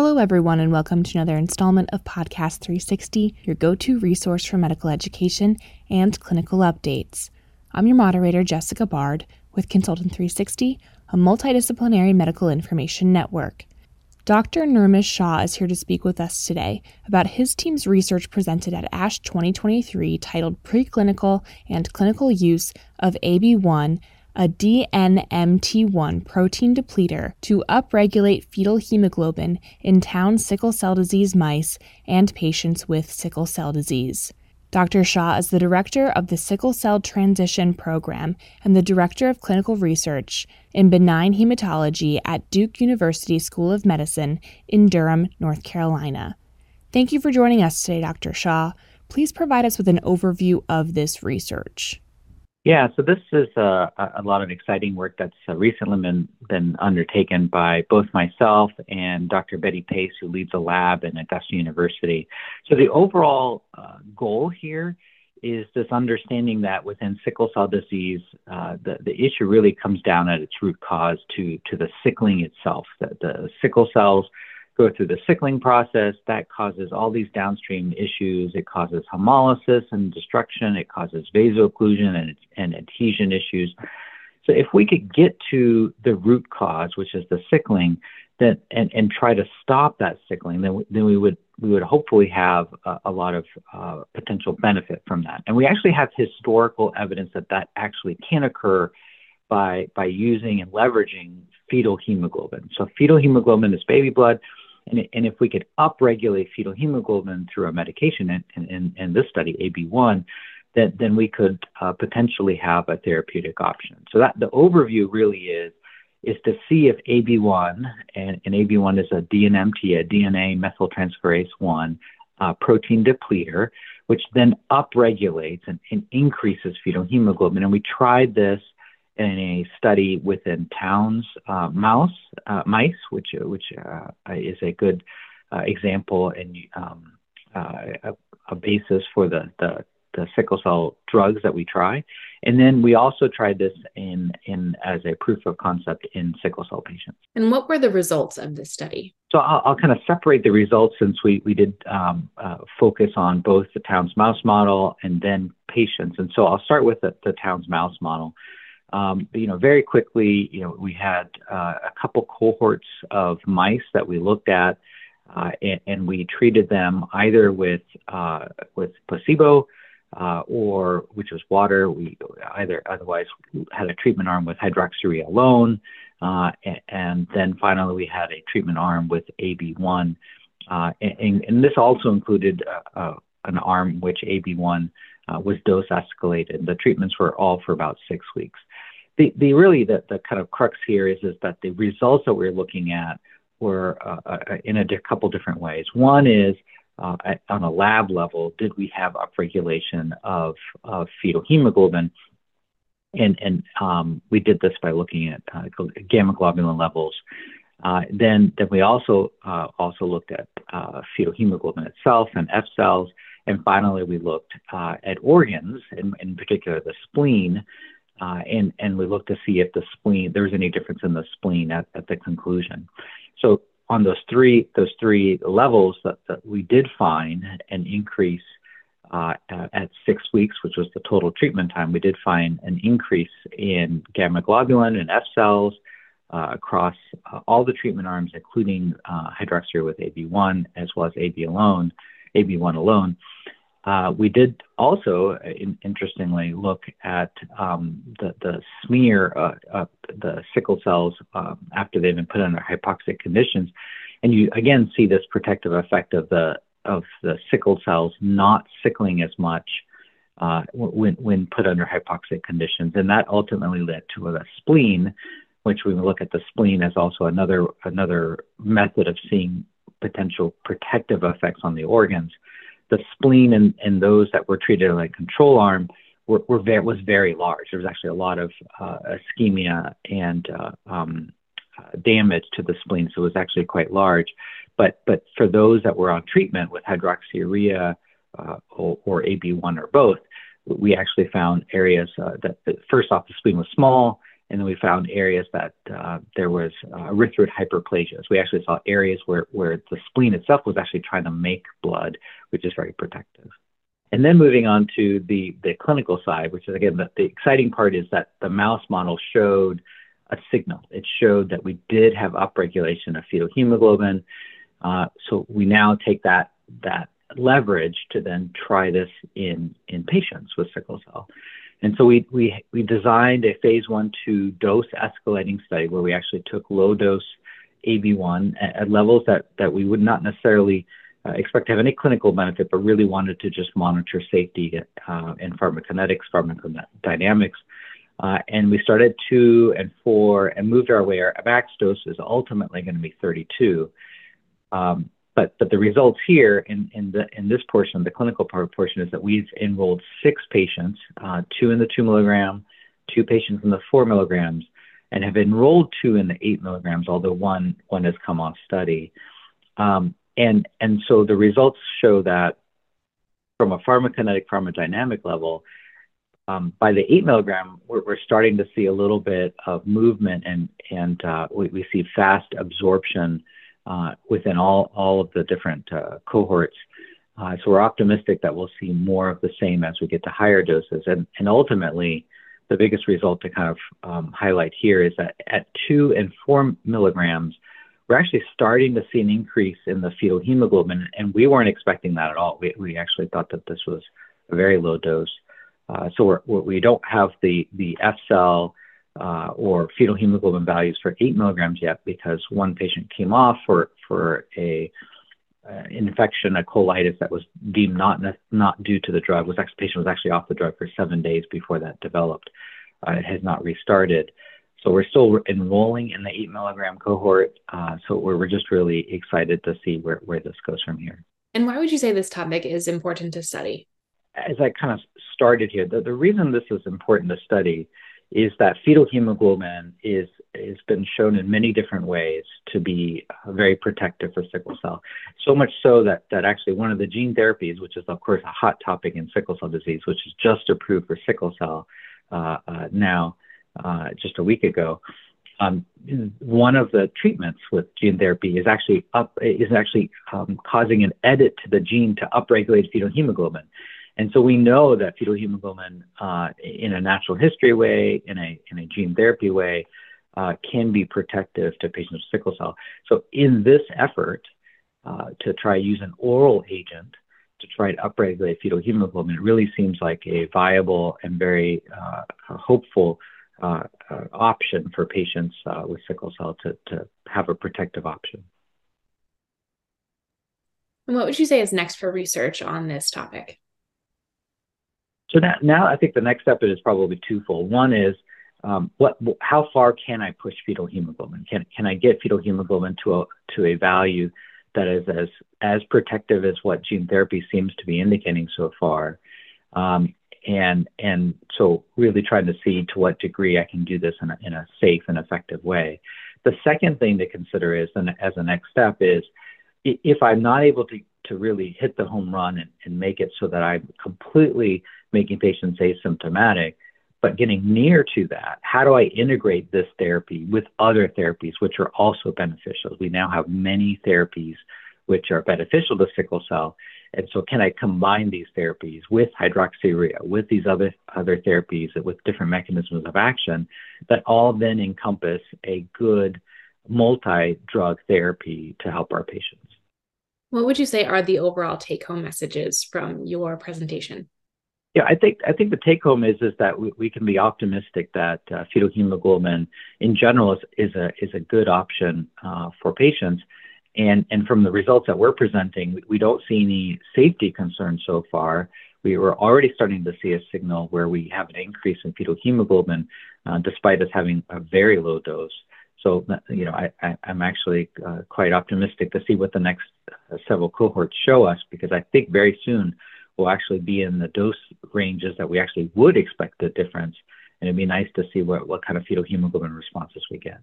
Hello, everyone, and welcome to another installment of Podcast 360, your go to resource for medical education and clinical updates. I'm your moderator, Jessica Bard, with Consultant 360, a multidisciplinary medical information network. Dr. Nirmish Shah is here to speak with us today about his team's research presented at ASH 2023 titled Preclinical and Clinical Use of AB1 a DNMT1 protein depleter to upregulate fetal hemoglobin in Townes sickle cell disease mice and patients with sickle cell disease. Dr. Shah is the director of the Sickle Cell Transition Program and the director of clinical research in benign hematology at Duke University School of Medicine in Durham, North Carolina. Thank you for joining us today, Dr. Shah. Please provide us with an overview of this research. Yeah, so this is a, a lot of exciting work that's uh, recently been, been undertaken by both myself and Dr. Betty Pace, who leads a lab in Augusta University. So the overall uh, goal here is this understanding that within sickle cell disease, uh, the, the issue really comes down at its root cause to, to the sickling itself. That the sickle cells go through the sickling process. That causes all these downstream issues. It causes hemolysis and destruction. It causes vaso-occlusion and, and adhesion issues. So if we could get to the root cause, which is the sickling, then and, and try to stop that sickling, then, then we would we would hopefully have a, a lot of uh, potential benefit from that. And we actually have historical evidence that that actually can occur by by using and leveraging fetal hemoglobin. So fetal hemoglobin is baby blood. And, and if we could upregulate fetal hemoglobin through a medication, in, in, this study, AB1, that, then we could uh, potentially have a therapeutic option. So that the overview really is is to see if AB1 and, and AB1 is a DNMT, a DNA methyltransferase 1 uh, protein depleter, which then upregulates and, and increases fetal hemoglobin. And we tried this in a study within Townes uh, mouse uh, mice, which which uh, is a good uh, example and um, uh, a, a, basis for the, the, the sickle cell drugs that we try. And then we also tried this in in as a proof of concept in sickle cell patients. And what were the results of this study? So I'll, I'll kind of separate the results since we we did um, uh, focus on both the Townes mouse model and then patients. And so I'll start with the, the Townes mouse model. Um, you know, very quickly, you know, we had uh, a couple cohorts of mice that we looked at, uh, and, we treated them either with uh, with placebo or which was water. We either otherwise had a treatment arm with hydroxyurea alone, and, then finally we had a treatment arm with AB1, uh, and, and, this also included an arm which AB1 was dose escalated. The treatments were all for about six weeks the, really the, the kind of crux here is is that the results that we're looking at were uh, uh, in a di- couple different ways. One is uh, at, on a lab level, did we have upregulation of, of fetal hemoglobin? And, and um, we did this by looking at uh, gamma globulin levels. Uh, then, then we also uh, also looked at fetal hemoglobin itself and F cells, and finally we looked at organs, in, in particular the spleen, uh, and, and we looked to see if the spleen, there was any difference in the spleen at, at the conclusion. So on those three, those three levels that, that we did find an increase uh, at six weeks, which was the total treatment time, we did find an increase in gamma globulin and F cells uh, across uh, all the treatment arms, including uh, hydroxyurea with AB1 as well as AB alone, AB1 alone. Uh, we did also, uh, in, interestingly, look at um, the, the, smear uh, of the sickle cells um, after they've been put under hypoxic conditions, and you again see this protective effect of the of the sickle cells not sickling as much uh, when when put under hypoxic conditions, and that ultimately led to a spleen, which we look at the spleen as also another another method of seeing potential protective effects on the organs the spleen and, those that were treated on the control arm were, were very, was very large. There was actually a lot of uh, ischemia and uh, um, uh, damage to the spleen, so it was actually quite large. But but for those that were on treatment with hydroxyurea uh, or, or, AB1 or both, we actually found areas uh, that, that, first off the spleen was small, and then we found areas that uh, there was uh, erythroid hyperplasia. So we actually saw areas where, where the spleen itself was actually trying to make blood, which is very protective. And then moving on to the, the clinical side, which is again, the, the exciting part is that the mouse model showed a signal. It showed that we did have upregulation of fetal hemoglobin. Uh, so we now take that, that leverage to then try this in, in patients with sickle cell. And so we, we, we designed a phase one to dose escalating study where we actually took low dose AB1 at, at levels that, that we would not necessarily uh, expect to have any clinical benefit, but really wanted to just monitor safety uh, and pharmacokinetics, pharmacodynamics. Uh, and we started two and four and moved our way. Our max dose is ultimately going to be 32. Um, but, but the results here in, in, the, in this portion, the clinical part portion, is that we've enrolled six patients, uh, two in the two milligram, two patients in the four milligrams, and have enrolled two in the eight milligrams, although one, one has come off study. Um, and, and so the results show that from a pharmacokinetic pharmacodynamic level, um, by the eight milligram, we're, we're, starting to see a little bit of movement and, and uh, we, we see fast absorption within all, all of the different uh, cohorts. Uh, so we're optimistic that we'll see more of the same as we get to higher doses. And, ultimately, the biggest result to kind of um, highlight here is that at two and four milligrams, we're actually starting to see an increase in the fetal hemoglobin, and we weren't expecting that at all. We, we actually thought that this was a very low dose. Uh, so we're, we're, do not have the, the F cell uh, or fetal hemoglobin values for eight milligrams yet because one patient came off for, for a uh, infection, a colitis that was deemed not not due to the drug. Was actually patient was actually off the drug for seven days before that developed. Uh, it has not restarted. So we're still enrolling in the eight milligram cohort. Uh, so we're, we're just really excited to see where, where this goes from here. And why would you say this topic is important to study? As I kind of started here, the, the reason this is important to study is that fetal hemoglobin is has been shown in many different ways to be very protective for sickle cell. So much so that that actually one of the gene therapies, which is of course a hot topic in sickle cell disease, which is just approved for sickle cell uh, uh, now, uh, just a week ago. Um, one of the treatments with gene therapy is actually up is actually um, causing an edit to the gene to upregulate fetal hemoglobin. And so we know that fetal hemoglobin, uh, in a natural history way, in a, in a gene therapy way, uh, can be protective to patients with sickle cell. So in this effort uh, to try to use an oral agent to try to upregulate fetal hemoglobin, it really seems like a viable and very uh, hopeful uh, uh, option for patients with sickle cell to, to have a protective option. And what would you say is next for research on this topic? So now, now I think the next step is probably twofold. One is um, what, how far can I push fetal hemoglobin? Can, can I get fetal hemoglobin to a, to a value that is as, as protective as what gene therapy seems to be indicating so far? Um, and, and so really trying to see to what degree I can do this in a, in a safe and effective way. The second thing to consider is, and as a next step is, if I'm not able to, to really hit the home run and, and make it so that I'm completely making patients asymptomatic, but getting near to that, how do I integrate this therapy with other therapies which are also beneficial? We now have many therapies which are beneficial to sickle cell. And so can I combine these therapies with hydroxyurea, with these other, other therapies with different mechanisms of action that all then encompass a good multi-drug therapy to help our patients? What would you say are the overall take-home messages from your presentation? Yeah, I think I think the take home is is that we, can be optimistic that uh, fetal hemoglobin in general is, is a good option uh, for patients, and and from the results that we're presenting, we, don't see any safety concerns so far. We were already starting to see a signal where we have an increase in fetal hemoglobin, uh, despite us having a very low dose. So, you know, I, I, am actually uh, quite optimistic to see what the next uh, several cohorts show us because I think very soon will actually be in the dose ranges that we actually would expect the difference. And it'd be nice to see what, what kind of fetal hemoglobin responses we get.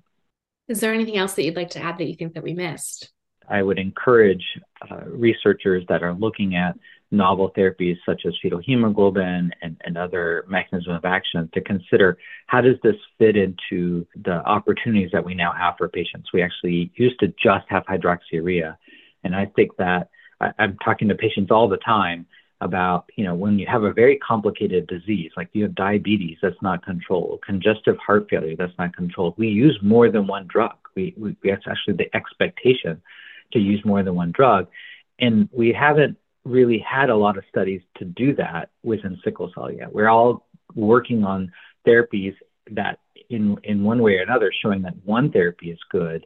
Is there anything else that you'd like to add that you think that we missed? I would encourage uh, researchers that are looking at novel therapies such as fetal hemoglobin and, and other mechanisms of action to consider how does this fit into the opportunities that we now have for patients. We actually used to just have hydroxyurea. And I think that I, I'm talking to patients all the time about, you know, when you have a very complicated disease, like you have diabetes that's not controlled, congestive heart failure that's not controlled, we use more than one drug. We, we, that's actually the expectation to use more than one drug. And we haven't really had a lot of studies to do that within sickle cell yet. We're all working on therapies that, in, in one way or another, showing that one therapy is good.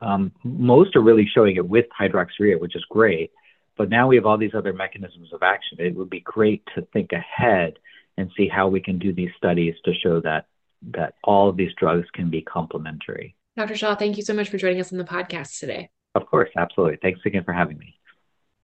Um, most are really showing it with hydroxyurea, which is great. But now we have all these other mechanisms of action. It would be great to think ahead and see how we can do these studies to show that that all of these drugs can be complementary. Dr. Shah, thank you so much for joining us on the podcast today. Of course, absolutely. Thanks again for having me.